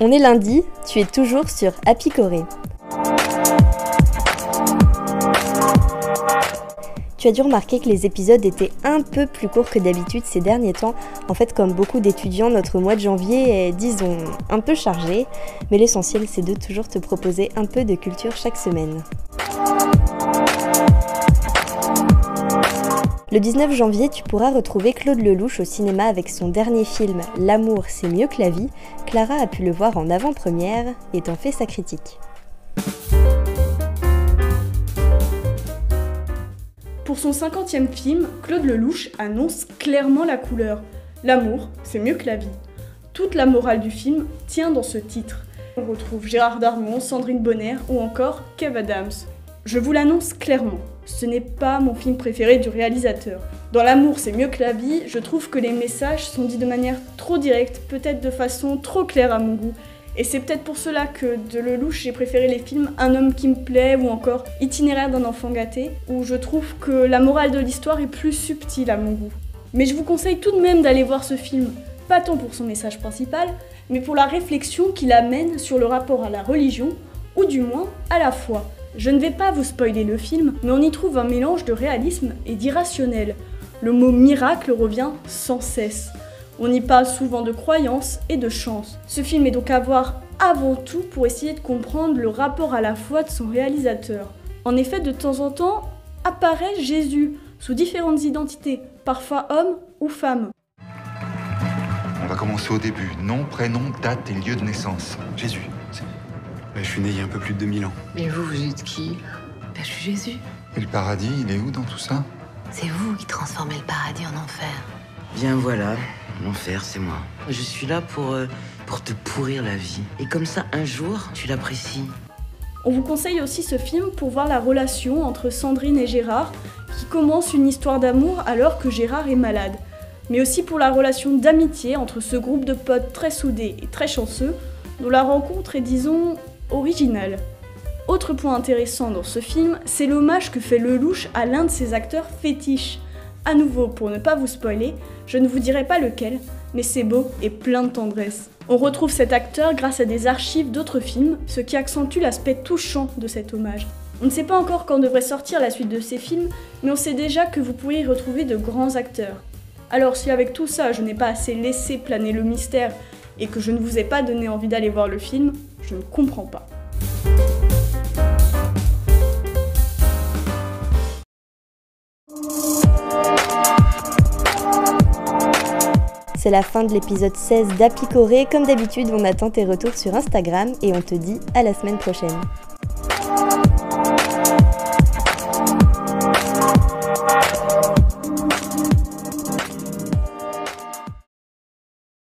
On est lundi, tu es toujours sur Happy Corée. Tu as dû remarquer que les épisodes étaient un peu plus courts que d'habitude ces derniers temps. En fait, comme beaucoup d'étudiants, notre mois de janvier est, disons, un peu chargé. Mais l'essentiel, c'est de toujours te proposer un peu de culture chaque semaine. Le 19 janvier, tu pourras retrouver Claude Lelouch au cinéma avec son dernier film L'amour, c'est mieux que la vie. Clara a pu le voir en avant-première et t'en fait sa critique. Pour son 50e film, Claude Lelouch annonce clairement la couleur. L'amour, c'est mieux que la vie. Toute la morale du film tient dans ce titre. On retrouve Gérard Darmon, Sandrine Bonner ou encore Kev Adams. Je vous l'annonce clairement, ce n'est pas mon film préféré du réalisateur. Dans L'amour, c'est mieux que la vie, je trouve que les messages sont dits de manière trop directe, peut-être de façon trop claire à mon goût, et c'est peut-être pour cela que de Lelouch, j'ai préféré les films Un homme qui me plaît ou encore Itinéraire d'un enfant gâté, où je trouve que la morale de l'histoire est plus subtile à mon goût. Mais je vous conseille tout de même d'aller voir ce film, pas tant pour son message principal, mais pour la réflexion qu'il amène sur le rapport à la religion, ou du moins à la foi. Je ne vais pas vous spoiler le film, mais on y trouve un mélange de réalisme et d'irrationnel. Le mot miracle revient sans cesse. On y parle souvent de croyance et de chance. Ce film est donc à voir avant tout pour essayer de comprendre le rapport à la foi de son réalisateur. En effet, de temps en temps, apparaît Jésus sous différentes identités, parfois homme ou femme. On va commencer au début. Nom, prénom, date et lieu de naissance. Jésus. Bah, je suis né il y a un peu plus de 2000 ans. Et vous, vous êtes qui? Bah, Je suis Jésus. Et le paradis, il est où dans tout ça? C'est vous qui transformez le paradis en enfer. Bien voilà, L'enfer, c'est moi. Je suis là pour, euh, pour te pourrir la vie. Et comme ça, un jour, tu l'apprécies. On vous conseille aussi ce film pour voir la relation entre Sandrine et Gérard, qui commence une histoire d'amour alors que Gérard est malade. Mais aussi pour la relation d'amitié entre ce groupe de potes très soudés et très chanceux, dont la rencontre est, disons, originale. Autre point intéressant dans ce film, c'est l'hommage que fait Lelouch à l'un de ses acteurs fétiches. À nouveau, pour ne pas vous spoiler, je ne vous dirai pas lequel, mais c'est beau et plein de tendresse. On retrouve cet acteur grâce à des archives d'autres films, ce qui accentue l'aspect touchant de cet hommage. On ne sait pas encore quand devrait sortir la suite de ces films, mais on sait déjà que vous pourrez y retrouver de grands acteurs. Alors si avec tout ça je n'ai pas assez laissé planer le mystère et que je ne vous ai pas donné envie d'aller voir le film, je ne comprends pas. C'est la fin de l'épisode 16 d'Apicoré. Comme d'habitude, on attend tes retours sur Instagram et on te dit à la semaine prochaine.